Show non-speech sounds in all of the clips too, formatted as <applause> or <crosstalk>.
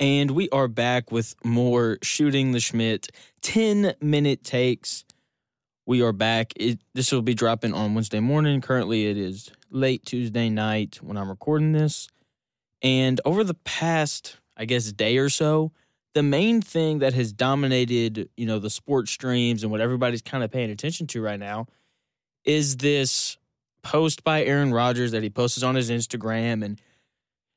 And we are back with more Shooting the Shmitt 10 minute takes. We are back. It, this will be dropping on Wednesday morning. Currently, it is late Tuesday night when I'm recording this. And over the past, I guess, day or so, the main thing that has dominated, you know, the sports streams and what everybody's kind of paying attention to right now is this post by Aaron Rodgers that he posts on his Instagram and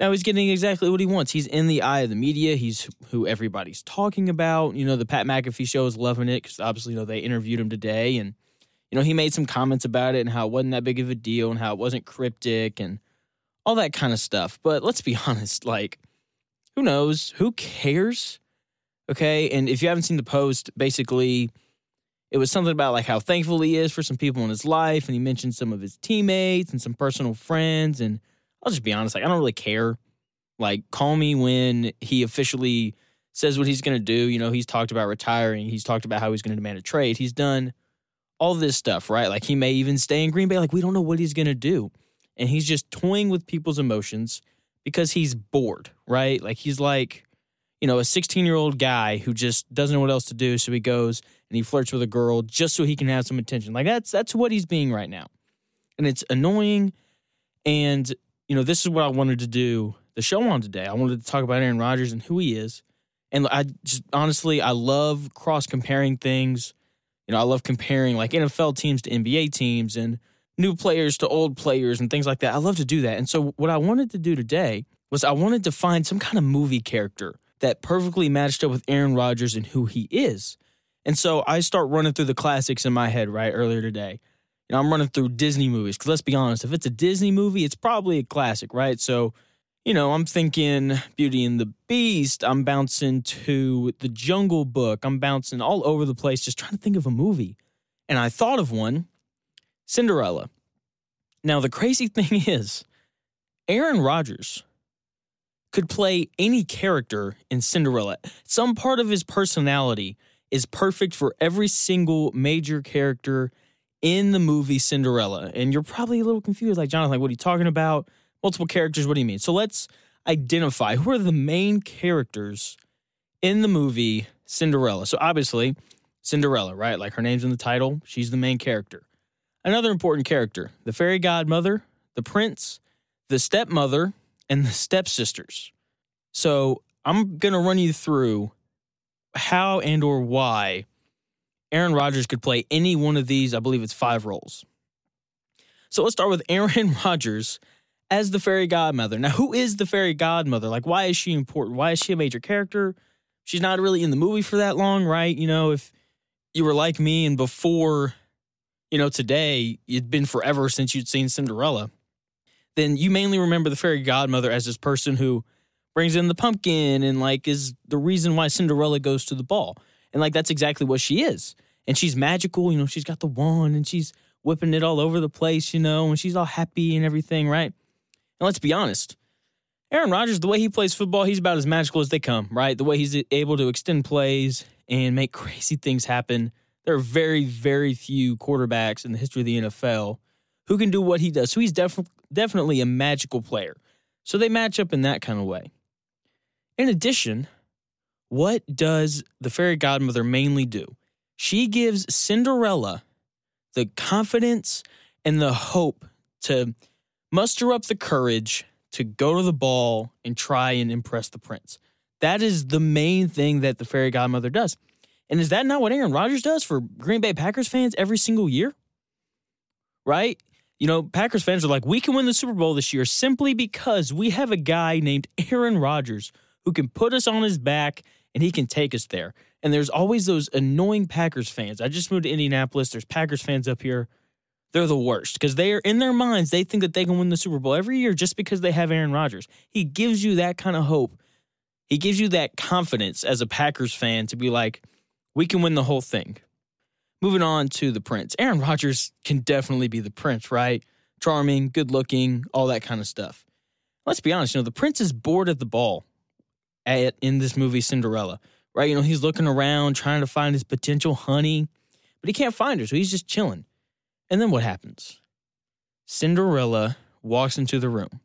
now he's getting exactly what he wants. He's in the eye of the media. He's who everybody's talking about. You know, the Pat McAfee show is loving it because obviously, you know, they interviewed him today and, you know, he made some comments about it and how it wasn't that big of a deal and how it wasn't cryptic and all that kind of stuff. But let's be <laughs> honest, like, who knows? Who cares? Okay. And if you haven't seen the post, basically, it was something about like how thankful he is for some people in his life. And he mentioned some of his teammates and some personal friends. And I'll just be honest, like, I don't really care. Like, call me when he officially says what he's going to do. You know, he's talked about retiring, he's talked about how he's going to demand a trade. He's done all this stuff, right? Like, he may even stay in Green Bay. Like, we don't know what he's going to do. And he's just toying with people's emotions because he's bored, right? Like, he's like, you know, a 16 year old guy who just doesn't know what else to do. So he goes and he flirts with a girl just so he can have some attention. Like, that's, that's what he's being right now. And it's annoying. And you know, this is what I wanted to do the show on today. I wanted to talk about Aaron Rodgers and who he is. And I just honestly, I love cross comparing things. You know, I love comparing like NFL teams to NBA teams and new players to old players and things like that. I love to do that. And so, what I wanted to do today was I wanted to find some kind of movie character that perfectly matched up with Aaron Rodgers and who he is. And so, I start running through the classics in my head right earlier today you know, I'm running through Disney movies because let's be honest, if it's a Disney movie, it's probably a classic, right? So, you know, I'm thinking Beauty and the Beast. I'm bouncing to The Jungle Book. I'm bouncing all over the place, just trying to think of a movie. And I thought of one Cinderella. Now, the crazy <laughs> thing is, Aaron Rodgers could play any character in Cinderella. Some part of his personality is perfect for every single major character in the movie Cinderella. And you're probably a little confused, like, Jonathan, like, what are you talking about? Multiple characters, what do you mean? So let's identify who are the main characters in the movie Cinderella. So obviously, Cinderella, right? Like her name's in the title, she's the main character. Another important character the fairy godmother, the prince, the stepmother, and the stepsisters. So I'm going to run you through how and or why Aaron Rodgers could play any one of these, I believe it's five roles. So let's start with <laughs> Aaron Rodgers as the fairy godmother. Now, who is the fairy godmother? Like, why is she important? Why is she a major character? She's not really in the movie for that long, right? You know, if you were like me and before, you know, today, it'd been forever since you'd seen Cinderella, then you mainly remember the fairy godmother as this person who brings in the pumpkin and like is the reason why Cinderella goes to the ball. And like that's exactly what she is and she's magical. You know, she's got the wand and she's whipping it all over the place, you know, and she's all happy and everything, right? And let's be honest, Aaron Rodgers, the way he plays football, he's about as magical as they come, right? The way he's able to extend plays and make <laughs> crazy things happen. There are very, very few quarterbacks in the history of the NFL who can do what he does. So he's def- definitely a magical player. So they match up in that kind of way. In addition, what does the fairy godmother mainly do? She gives Cinderella the confidence and the hope to muster up the courage to go to the ball and try and impress the prince. That is the main thing that the fairy godmother does. And is that not what Aaron Rodgers does for Green Bay Packers fans every single year? Right? You know, Packers fans are like, we can win the Super Bowl this year simply because we have a guy named Aaron Rodgers who can put us on his back and he can take us there. And there's always those annoying Packers fans. I just moved to Indianapolis. There's Packers fans up here. They're the worst because they are in their minds, they think that they can win the Super Bowl every year just because they have Aaron Rodgers. He gives you that kind of hope. He gives you that confidence as a Packers fan to be like, we can win the whole thing. Moving on to the Prince. Aaron Rodgers can definitely be the Prince, right? Charming, good looking, all that kind of stuff. Let's be honest, you know, the Prince is bored at the ball at, in this movie Cinderella right? You know, he's looking around trying to find his potential honey, but he can't find her, so he's just chilling. And then what happens? Cinderella walks into the room.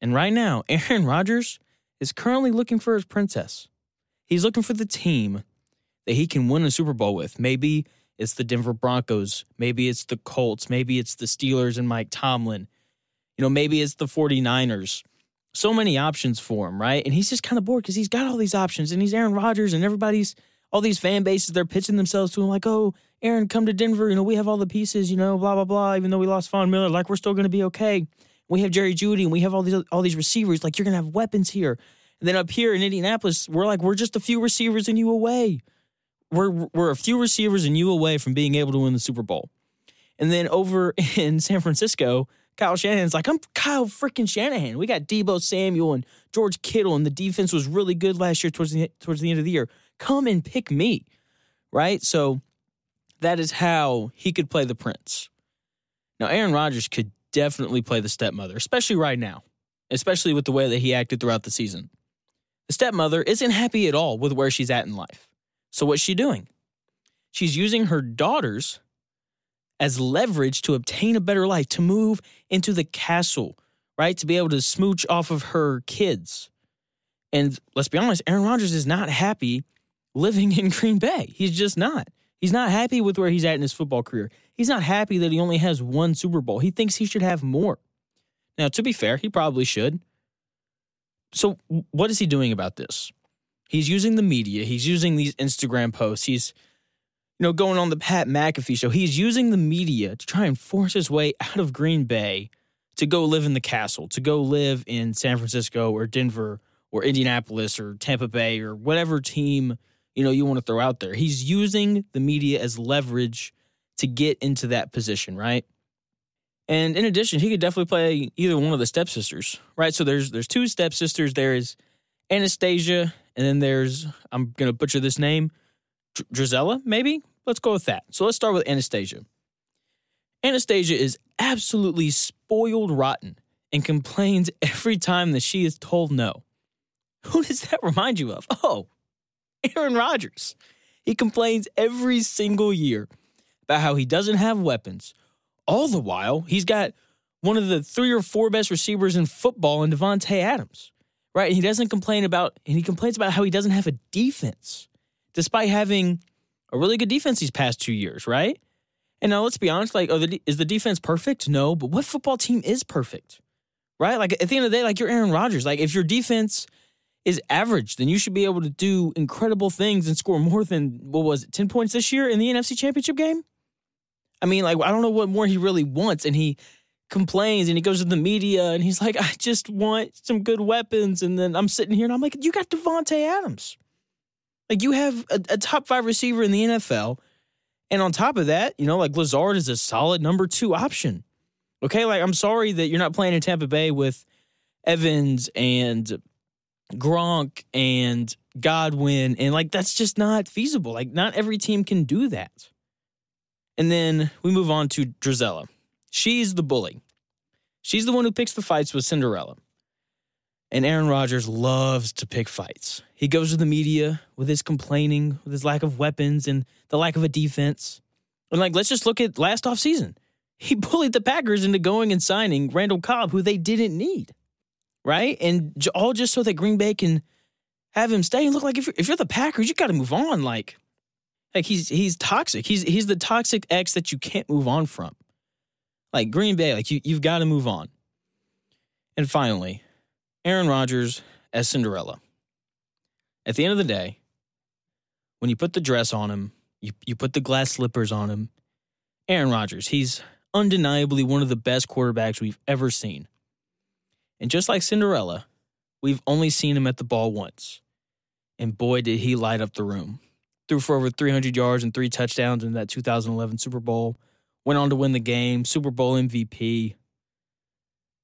And right now, <laughs> Aaron Rodgers is currently looking for his princess. He's looking for the team that he can win a Super Bowl with. Maybe it's the Denver Broncos. Maybe it's the Colts. Maybe it's the Steelers and Mike Tomlin. You know, maybe it's the 49ers. So many options for him, right? And he's just kind of bored because he's got all these options and he's Aaron Rodgers and everybody's, all these fan bases, they're pitching themselves to him like, oh, Aaron, come to Denver. You know, we have all the pieces, you know, blah, blah, blah. Even though we lost Von Miller, like, we're still going to be okay. We have Jerry Jeudy and we have all these, all these receivers. Like, you're going to have weapons here. And then up here in Indianapolis, we're like, we're just a few receivers and you away. We're, we're a few receivers and you away from being able to win the Super Bowl. And then over <laughs> in San Francisco, Kyle Shanahan's like, I'm Kyle freaking Shanahan. We got Deebo Samuel and George Kittle, and the defense was really good last year towards the towards the end of the year. Come and pick me, right? So that is how he could play the prince. Now, Aaron Rodgers could definitely play the stepmother, especially right now, especially with the way that he acted throughout the season. The stepmother isn't happy at all with where she's at in life. So what's she doing? She's using her daughters as leverage to obtain a better life, to move into the castle, right? To be able to smooch off of her kids. And let's be honest, Aaron Rodgers is not happy living <laughs> in Green Bay. He's just not. He's not happy with where he's at in his football career. He's not happy that he only has one Super Bowl. He thinks he should have more. Now, to be fair, he probably should. So, what is he doing about this? He's using the media, he's using these Instagram posts, he's you know, going on the Pat McAfee show. He's using the media to try and force his way out of Green Bay to go live in the castle, to go live in San Francisco or Denver or Indianapolis or Tampa Bay or whatever team, you know, you want to throw out there. He's using the media as leverage to get into that position, right? And in addition, he could definitely play either one of the stepsisters, right? So there's there's two stepsisters. There is Anastasia, and then there's I'm gonna butcher this name, Drizella, maybe Let's go with that. So let's start with Anastasia. Anastasia is absolutely spoiled rotten and complains every time that she is told no. Who does that remind you of? Oh, Aaron Rodgers. He complains every single year about how he doesn't have weapons. All the while, he's got one of the three or four best receivers in football in Davante Adams, right? And he doesn't complain about, and he complains about how he doesn't have a defense, despite having a really good defense these past two years, right? And now let's be honest, like, the, is the defense perfect? No, but what football team is perfect, right? Like at the end of the day, like you're Aaron Rodgers. Like if your defense is average, then you should be able to do incredible things and score more than what was it, ten points this year in the NFC Championship game. I mean, like I don't know what more he really wants, and he complains and he goes to the media and he's like, I just want some good weapons, and then I'm sitting here and I'm like, you got Davante Adams. Like you have a, a top five receiver in the NFL. And on top of that, you know, like Lazard is a solid number two option. Okay. Like, I'm sorry that you're not playing in Tampa Bay with Evans and Gronk and Godwin. And like, that's just not feasible. Like, not every team can do that. And then we move on to Drizella. She's the bully. She's the one who picks the fights with Cinderella. And Aaron Rodgers loves to pick fights. He goes to the media with his complaining, with his lack of weapons and the lack of a defense. And like, let's just look at last offseason. <laughs> He bullied the Packers into going and signing Randall Cobb, who they didn't need. Right? And all just so that Green Bay can have him stay. And look like if you're, if you're the Packers, you got to move on. Like, like he's he's toxic. He's he's the toxic ex that you can't move on from. Like Green Bay, like you you've got to move on. And finally, Aaron Rodgers as Cinderella. At the end of the day, when you put the dress on him, you, you put the glass slippers on him, Aaron Rodgers, he's undeniably one of the best quarterbacks we've ever seen. And just like Cinderella, we've only seen him at the ball once. And boy, did he light up the room. Threw for over 300 yards and three touchdowns in that 2011 Super Bowl. Went on to win the game, Super Bowl MVP.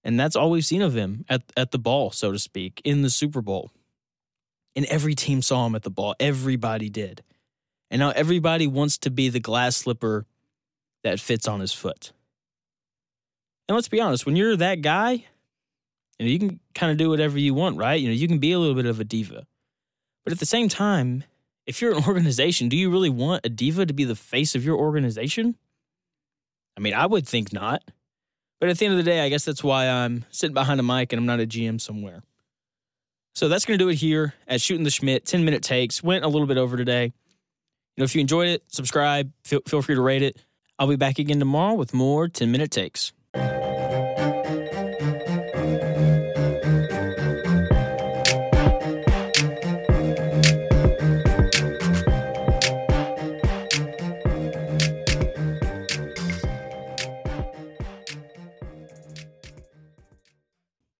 And that's all we've seen of him at, at the ball, so to speak, in the Super Bowl. And every team saw him at the ball. Everybody did. And now everybody wants to be the glass slipper that fits on his foot. And let's be honest, when you're that guy, you know, you can kind of do whatever you want, right? You know, you can be a little bit of a diva. But at the same time, if you're an <laughs> organization, do you really want a diva to be the face of your organization? I mean, I would think not. But at the end of the day, I guess that's why I'm sitting behind a mic and I'm not a GM somewhere. So that's going to do it here at Shooting the Shmitt. 10 minute takes. Went a little bit over today. You know, if you enjoyed it, subscribe. Feel, feel free to rate it. I'll be back again tomorrow with more 10 minute takes.